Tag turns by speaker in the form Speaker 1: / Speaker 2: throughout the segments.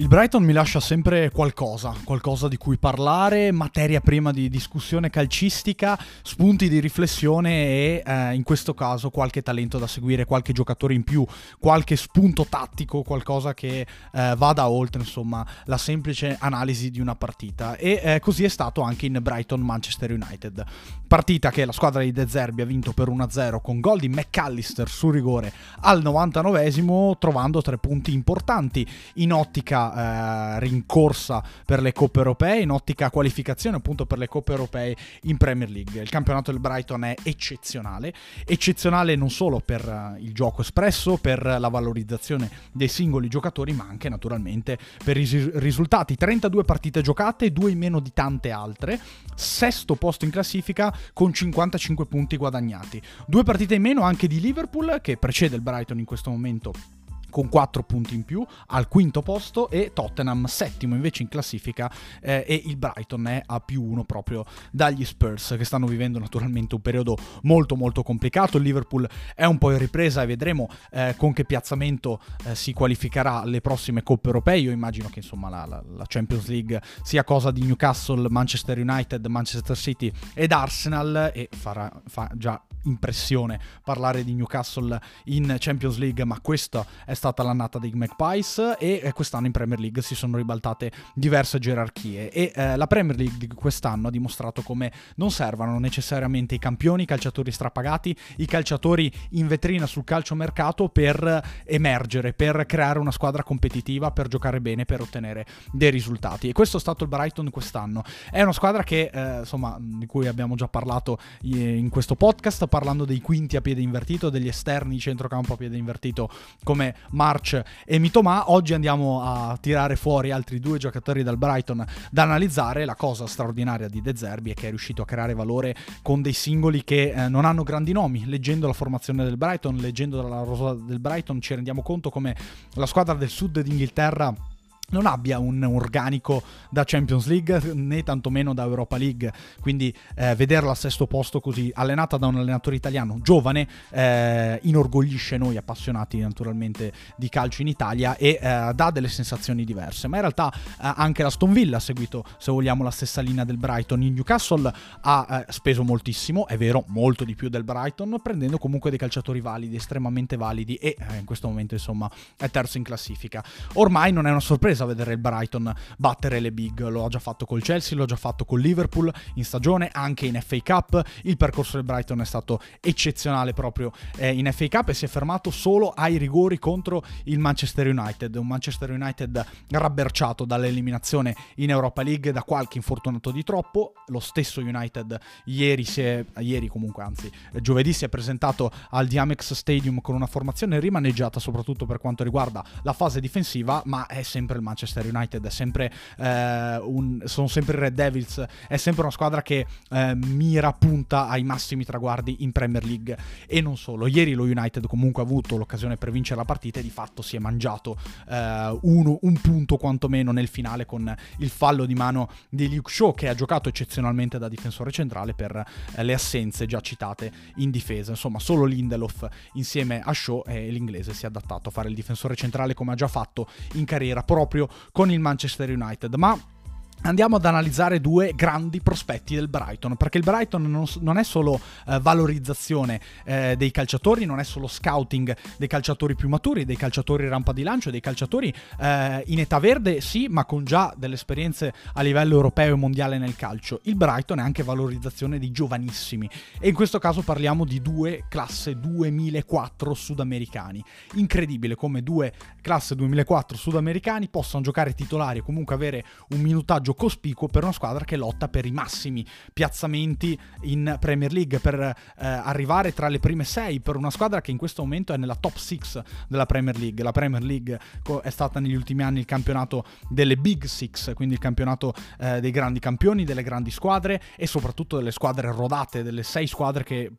Speaker 1: Il Brighton mi lascia sempre qualcosa, qualcosa di cui parlare, materia prima di discussione calcistica, spunti di riflessione e eh, in questo caso qualche talento da seguire, qualche giocatore in più, qualche spunto tattico, qualcosa che eh, vada oltre insomma la semplice analisi di una partita. E eh, così è stato anche in Brighton Manchester United. Partita che la squadra di De Zerbi ha vinto per 1-0 con gol di McAllister su rigore al 99esimo, trovando tre punti importanti in ottica eh, rincorsa per le coppe europee, in ottica qualificazione appunto per le coppe europee in Premier League. Il campionato del Brighton è eccezionale, eccezionale non solo per uh, il gioco espresso, per la valorizzazione dei singoli giocatori, ma anche naturalmente per i ris- risultati. 32 partite giocate, due in meno di tante altre, sesto posto in classifica con 55 punti guadagnati. Due partite in meno anche di Liverpool che precede il Brighton in questo momento con 4 punti in più al quinto posto e Tottenham settimo invece in classifica eh, e il Brighton è a più 1 proprio dagli Spurs che stanno vivendo naturalmente un periodo molto molto complicato. Il Liverpool è un po' in ripresa e vedremo eh, con che piazzamento eh, si qualificherà alle prossime coppe europee. Io immagino che insomma la, la, la, Champions League sia cosa di Newcastle, Manchester United, Manchester City ed Arsenal e farà fa già impressione parlare di Newcastle in Champions League ma questa è stata l'annata dei Magpies e eh, quest'anno in Premier League si sono ribaltate diverse gerarchie e eh, la Premier League di quest'anno ha dimostrato come non servano necessariamente i campioni, i calciatori strapagati, i calciatori in vetrina sul calciomercato per emergere, per creare una squadra competitiva, per giocare bene, per ottenere dei risultati e questo è stato il Brighton quest'anno. È una squadra che eh, insomma di cui abbiamo già parlato in questo podcast parlando dei quinti a piede invertito, degli esterni centrocampo a piede invertito come March e Mitoma. Oggi andiamo a tirare fuori altri due giocatori dal Brighton da analizzare. La cosa straordinaria di De Zerbi è che è riuscito a creare valore con dei singoli che eh, non hanno grandi nomi. Leggendo la formazione del Brighton, leggendo la rosa del Brighton, ci rendiamo conto come la squadra del sud d'Inghilterra non abbia un organico da Champions League né tantomeno da Europa League. Quindi eh, vederla al sesto posto così allenata da un allenatore italiano giovane eh, inorgoglisce noi appassionati naturalmente di calcio in Italia e eh, dà delle sensazioni diverse. Ma in realtà eh, anche la Stone Villa ha seguito se vogliamo la stessa linea del Brighton. In Newcastle ha eh, speso moltissimo è vero molto di più del Brighton prendendo comunque dei calciatori validi estremamente validi e eh, in questo momento insomma è terzo in classifica. Ormai non è una sorpresa sorpresa vedere il Brighton battere le big. Lo ha già fatto col Chelsea, l'ho già fatto con Liverpool in stagione, anche in FA Cup. Il percorso del Brighton è stato eccezionale proprio eh, in FA Cup e si è fermato solo ai rigori contro il Manchester United. Un Manchester United rabberciato dall'eliminazione in Europa League da qualche infortunato di troppo. Lo stesso United ieri, è, ieri comunque, anzi giovedì si è presentato al Diamex Stadium con una formazione rimaneggiata soprattutto per quanto riguarda la fase difensiva, ma è sempre il Manchester United è sempre eh, un, sono sempre i Red Devils, è sempre una squadra che eh, mira punta ai massimi traguardi in Premier League e non solo. Ieri lo United comunque ha avuto l'occasione per vincere la partita e di fatto si è mangiato eh, uno, un punto quantomeno nel finale con il fallo di mano di Luke Shaw che ha giocato eccezionalmente da difensore centrale per eh, le assenze già citate in difesa. Insomma, solo Lindelof insieme a Shaw e l'inglese si è adattato a fare il difensore centrale come ha già fatto in carriera proprio proprio con il Manchester United. Ma Andiamo ad analizzare due grandi prospetti del Brighton, perché il Brighton non, è solo eh, valorizzazione eh, dei calciatori, non è solo scouting dei calciatori più maturi, dei calciatori rampa di lancio, dei calciatori eh, in età verde, sì, ma con già delle esperienze a livello europeo e mondiale nel calcio. Il Brighton è anche valorizzazione di giovanissimi e in questo caso parliamo di due classe 2004 sudamericani. Incredibile come due classe 2004 sudamericani possano giocare titolari o comunque avere un minutaggio cospicuo per una squadra che lotta per i massimi piazzamenti in Premier League, per eh, arrivare tra le prime sei, per una squadra che in questo momento è nella top 6 della Premier League. La Premier League è stata negli ultimi anni il campionato delle Big Six, quindi il campionato eh, dei grandi campioni, delle grandi squadre e soprattutto delle squadre rodate, delle sei squadre che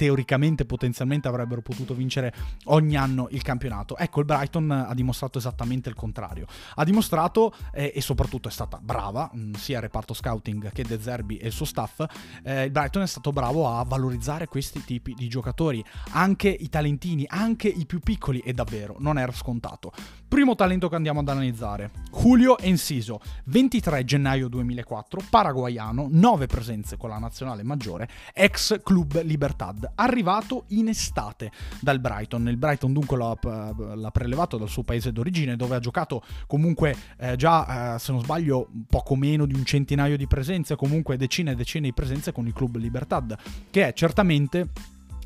Speaker 1: teoricamente, potenzialmente avrebbero potuto vincere ogni anno il campionato. Ecco, il Brighton ha dimostrato esattamente il contrario. Ha dimostrato eh, e soprattutto è stato stata brava, mh, sia il reparto scouting che De Zerbi e il suo staff, eh, il Brighton è stato bravo a valorizzare questi tipi di giocatori, anche i talentini, anche i più piccoli, e davvero non era scontato. Primo talento che andiamo ad analizzare, Julio Enciso, 23 gennaio 2004, paraguaiano, 9 presenze con la nazionale maggiore, ex club Libertad, arrivato in estate dal Brighton. Il Brighton dunque l'ha, l'ha prelevato dal suo paese d'origine dove ha giocato comunque eh, già, eh, se non sbaglio, poco meno di un centinaio di presenze, comunque decine e decine di presenze con il club Libertad, che è certamente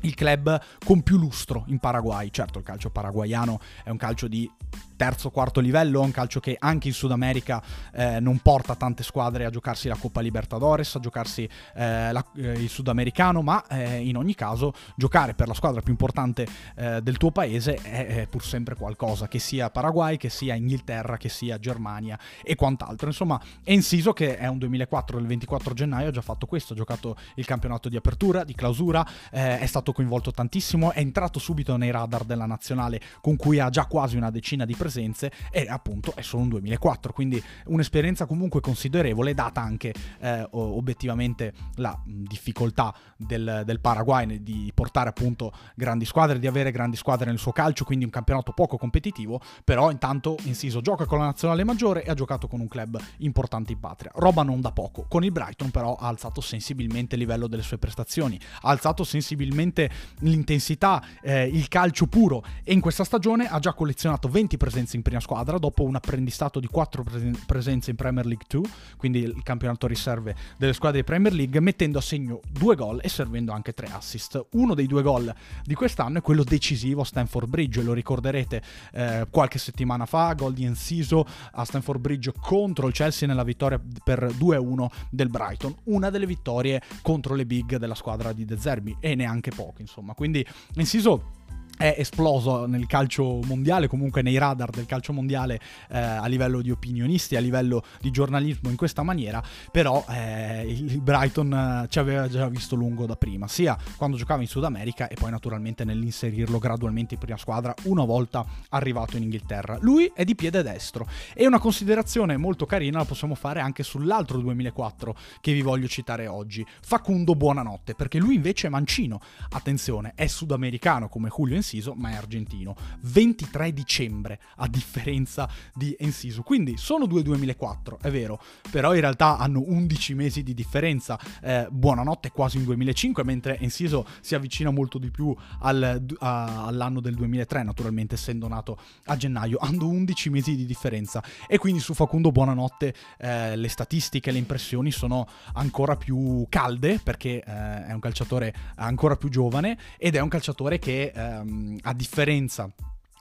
Speaker 1: il club con più lustro in Paraguay. Certo, il calcio paraguayano è un calcio di terzo quarto livello, un calcio che anche in Sud America eh, non porta tante squadre a giocarsi la Coppa Libertadores, a giocarsi eh, la, eh, il sudamericano, ma eh, in ogni caso giocare per la squadra più importante eh, del tuo paese è, è, pur sempre qualcosa, che sia Paraguay, che sia Inghilterra, che sia Germania e quant'altro. Insomma, è inciso che è un 2004, il 24 gennaio ha già fatto questo, ha giocato il campionato di apertura, di clausura, eh, è stato coinvolto tantissimo, è entrato subito nei radar della nazionale con cui ha già quasi una decina di presenze e appunto è solo un 2004, quindi un'esperienza comunque considerevole data anche eh, obiettivamente la difficoltà del, del, Paraguay di portare appunto grandi squadre, di avere grandi squadre nel suo calcio, quindi un campionato poco competitivo, però intanto Inciso gioca con la nazionale maggiore e ha giocato con un club importante in patria, roba non da poco, con il Brighton però ha alzato sensibilmente il livello delle sue prestazioni, ha alzato sensibilmente l'intensità, eh, il calcio puro. E in questa stagione ha già collezionato 20 presenze in prima squadra dopo un apprendistato di quattro presenze in Premier League 2, quindi il campionato riserve delle squadre di Premier League, mettendo a segno due gol e servendo anche tre assist. Uno dei due gol di quest'anno è quello decisivo a Stanford Bridge, lo ricorderete eh, qualche settimana fa, gol di Enciso a Stanford Bridge contro il Chelsea nella vittoria per 2-1 del Brighton, una delle vittorie contro le big della squadra di De Zerbi e neanche poco, insomma. Quindi Enciso è esploso nel calcio mondiale, comunque nei radar del calcio mondiale eh, a livello di opinionisti, a livello di giornalismo in questa maniera, però eh, il Brighton eh, ci aveva già visto lungo da prima, sia quando giocava in Sud America e poi naturalmente nell'inserirlo gradualmente in prima squadra una volta arrivato in Inghilterra. Lui è di piede destro e una considerazione molto carina la possiamo fare anche sull'altro 2004 che vi voglio citare oggi, Facundo Buonanotte, perché lui invece è mancino, attenzione, è sudamericano come Julio Enciso, ma è argentino. 23 dicembre, a differenza di Enciso. Quindi sono due 2004, è vero, però in realtà hanno 11 mesi di differenza. Eh, buonanotte quasi un 2005, mentre Enciso si avvicina molto di più al, a, all'anno del 2003, naturalmente essendo nato a gennaio. Hanno 11 mesi di differenza. E quindi su Facundo Buonanotte eh, le statistiche, le impressioni sono ancora più calde, perché eh, è un calciatore ancora più giovane ed è un calciatore che ehm, a differenza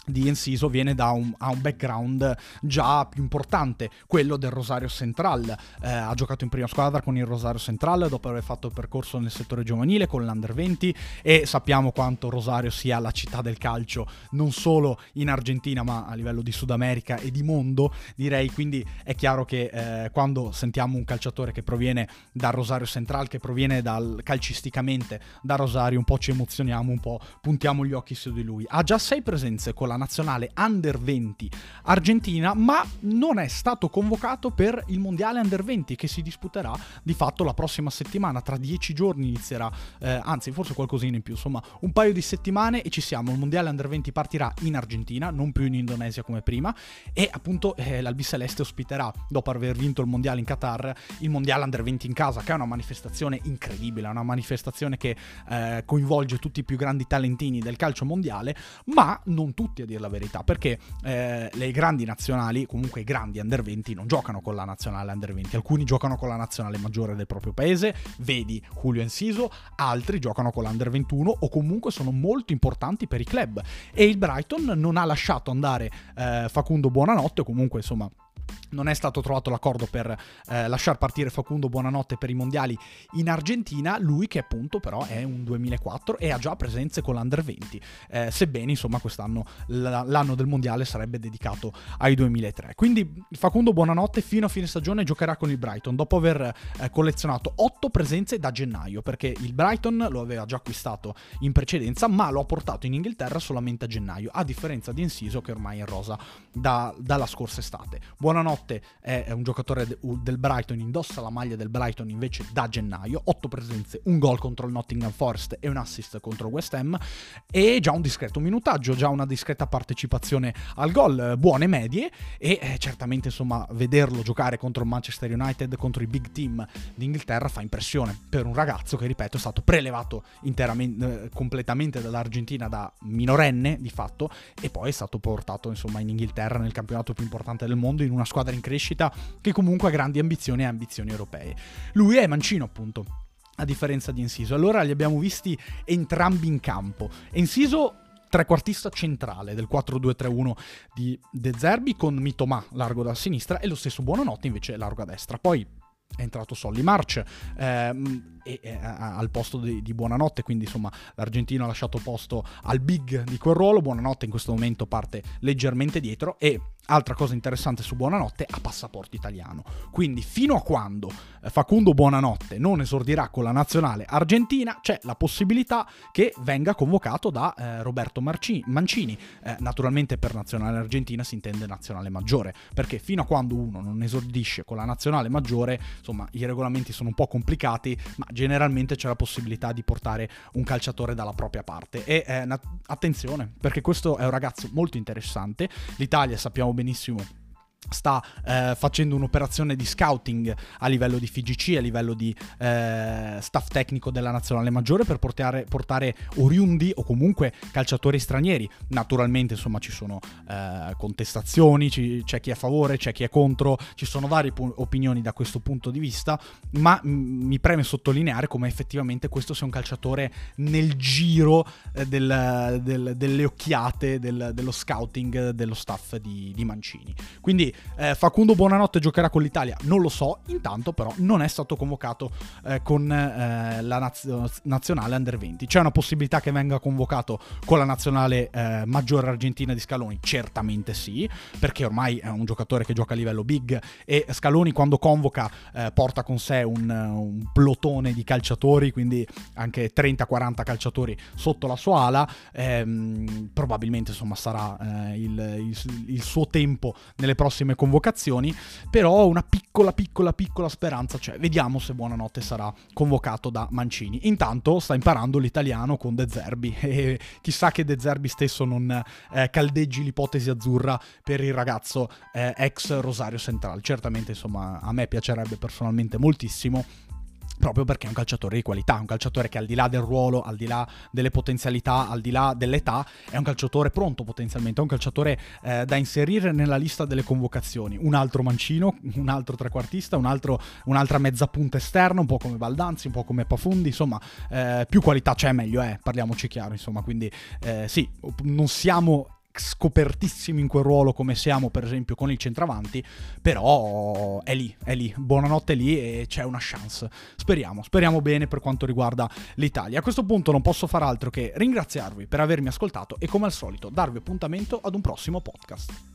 Speaker 1: di Enciso viene da un, un, background già più importante, quello del Rosario Central. Eh, ha giocato in prima squadra con il Rosario Central dopo aver fatto il percorso nel settore giovanile con l'Under 20 e sappiamo quanto Rosario sia la città del calcio non solo in Argentina ma a livello di Sud America e di mondo direi quindi è chiaro che eh, quando sentiamo un calciatore che proviene dal Rosario Central che proviene dal, calcisticamente da Rosario un po' ci emozioniamo un po' puntiamo gli occhi su di lui ha già sei presenze con la la nazionale under 20 argentina, ma non è stato convocato per il mondiale under 20 che si disputerà di fatto la prossima settimana. Tra dieci giorni inizierà, eh, anzi, forse qualcosina in più, insomma, un paio di settimane e ci siamo. Il mondiale under 20 partirà in Argentina, non più in Indonesia come prima, e appunto eh, l'Albiceleste ospiterà, dopo aver vinto il mondiale in Qatar, il mondiale under 20 in casa, che è una manifestazione incredibile, una manifestazione che eh, coinvolge tutti i più grandi talentini del calcio mondiale, ma non tutti a dire la verità, perché eh, le grandi nazionali, comunque i grandi under 20, non giocano con la nazionale under 20, alcuni giocano con la nazionale maggiore del proprio paese, vedi Julio Enciso, altri giocano con l'under 21 o comunque sono molto importanti per i club. E il Brighton non ha lasciato andare eh, Facundo Buonanotte, comunque insomma non è stato trovato l'accordo per eh, lasciar partire Facundo Buonanotte per i mondiali in Argentina, lui che appunto però è un 2004 e ha già presenze con l'Under 20, eh, sebbene insomma quest'anno l'anno del mondiale sarebbe dedicato ai 2003. Quindi Facundo Buonanotte fino a fine stagione giocherà con il Brighton dopo aver eh, collezionato 8 presenze da gennaio, perché il Brighton lo aveva già acquistato in precedenza, ma lo ha portato in Inghilterra solamente a gennaio, a differenza di Enciso che ormai è in rosa da, dalla scorsa estate. Buonanotte è un giocatore del Brighton, indossa la maglia del Brighton invece da gennaio, 8 presenze, un gol contro il Nottingham Forest e un assist contro West Ham e già un discreto minutaggio, già una discreta partecipazione al gol, buone medie e eh, certamente insomma vederlo giocare contro il Manchester United, contro i big team d'Inghilterra fa impressione per un ragazzo che ripeto è stato prelevato interamente, eh, completamente dall'Argentina da minorenne di fatto e poi è stato portato insomma in Inghilterra nel campionato più importante del mondo in una squadra in crescita che comunque ha grandi ambizioni e ambizioni europee. Lui è mancino appunto a differenza di Inciso. Allora li abbiamo visti entrambi in campo. Inciso trequartista centrale del 4-2-3-1 di De Zerbi con Mitoma largo da sinistra e lo stesso Buonanotte invece largo a destra. Poi è entrato Solly March ehm, e, e, al posto di, di, Buonanotte, quindi insomma l'Argentino ha lasciato posto al big di quel ruolo, Buonanotte in questo momento parte leggermente dietro e Altra cosa interessante su Buonanotte, ha passaporto italiano. Quindi fino a quando eh, Facundo Buonanotte non esordirà con la nazionale argentina, c'è la possibilità che venga convocato da eh, Roberto Marci- Mancini. Eh, naturalmente per nazionale argentina si intende nazionale maggiore, perché fino a quando uno non esordisce con la nazionale maggiore, insomma, i regolamenti sono un po' complicati, ma generalmente c'è la possibilità di portare un calciatore dalla propria parte. E eh, na- attenzione, perché questo è un ragazzo molto interessante. L'Italia sappiamo benissimo sta eh, facendo un'operazione di scouting a livello di FIGC, a livello di eh, staff tecnico della nazionale maggiore per portare, portare, oriundi o comunque calciatori stranieri. Naturalmente insomma ci sono eh, contestazioni, ci, c'è chi è a favore, c'è chi è contro, ci sono varie pu- opinioni da questo punto di vista, ma m- mi preme sottolineare come effettivamente questo sia un calciatore nel giro eh, del, del, delle occhiate del, dello scouting dello staff di, di Mancini. Quindi eh, Facundo Buonanotte giocherà con l'Italia? Non lo so, intanto però non è stato convocato eh, con eh, la naz- nazionale Under 20. C'è una possibilità che venga convocato con la nazionale eh, maggiore argentina di Scaloni? Certamente sì, perché ormai è un giocatore che gioca a livello big e Scaloni quando convoca eh, porta con sé un, un plotone di calciatori, quindi anche 30-40 calciatori sotto la sua ala. Ehm, probabilmente insomma sarà eh, il, il, il suo tempo nelle prossime prossime convocazioni, però una piccola piccola piccola speranza c'è. Vediamo se Buonanotte sarà convocato da Mancini. Intanto sta imparando l'italiano con De Zerbi e chissà che De Zerbi stesso non eh, caldeggi l'ipotesi azzurra per il ragazzo eh, ex Rosario Central. Certamente, insomma, a me piacerebbe personalmente moltissimo proprio perché è un calciatore di qualità, un calciatore che al di là del ruolo, al di là delle potenzialità, al di là dell'età, è un calciatore pronto potenzialmente, è un calciatore eh, da inserire nella lista delle convocazioni. Un altro mancino, un altro trequartista, un altro, un'altra mezza punta esterna, un po' come Baldanzi, un po' come Pafundi, insomma, eh, più qualità c'è meglio è, parliamoci chiaro, insomma, quindi eh, sì, non siamo scopertissimi in quel ruolo come siamo per esempio con il centravanti, però è lì, è lì, buonanotte lì e c'è una chance. Speriamo, speriamo bene per quanto riguarda l'Italia. A questo punto non posso far altro che ringraziarvi per avermi ascoltato e come al solito darvi appuntamento ad un prossimo podcast.